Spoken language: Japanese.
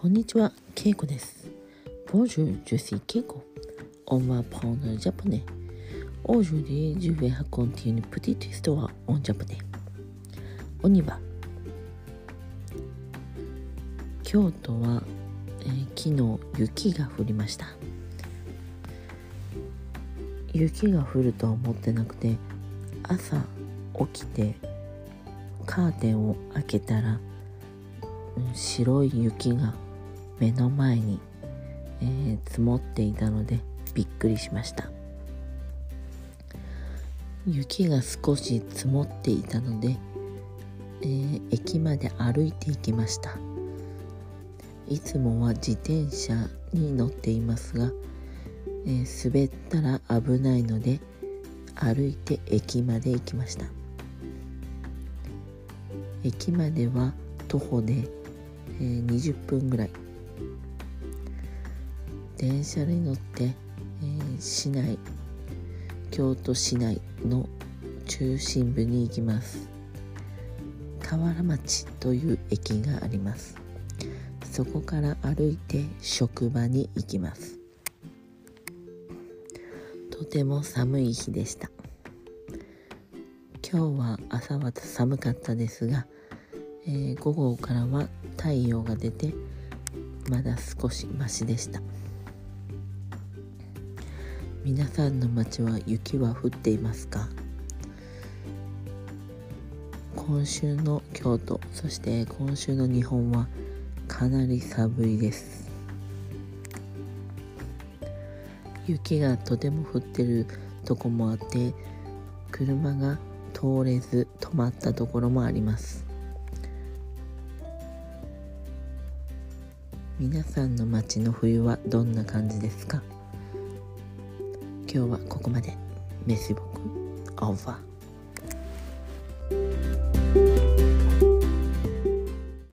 こんにちは、ケイコです。Bonjour, je suis Keiko. On va prendre le japonais. Aujourd'hui, je vais raconter une petite histoire en japonais. On y va. 京都は、えー昨日雪が降りました雪が降るとは思ってなくて朝起きてカーテンを開けたら、白い雪が目の前に、えー積もっていたのでびっくりしました。雪が少し積もっていたので、えー駅まで歩いて行きました。いつもは自転車に乗っていますが、えー滑ったら危ないので歩いて駅まで行きました。駅までは徒歩で、えー20分ぐらい。電車に乗って、えー市内京都市内の中心部に行きます。河原町という駅があります。そこから歩いて職場に行きます。とても寒い日でした。今日は朝は寒かったですが、えー午後からは太陽が出てまだ少しマシでした。皆さんの街は雪は降っていますか？今週の京都そして今週の日本はかなり寒いです。雪がとても降ってるとこもあって車が通れず止まったところもあります。皆さんの街の冬はどんな感じですか？今日はここまで。メシボクオーバー。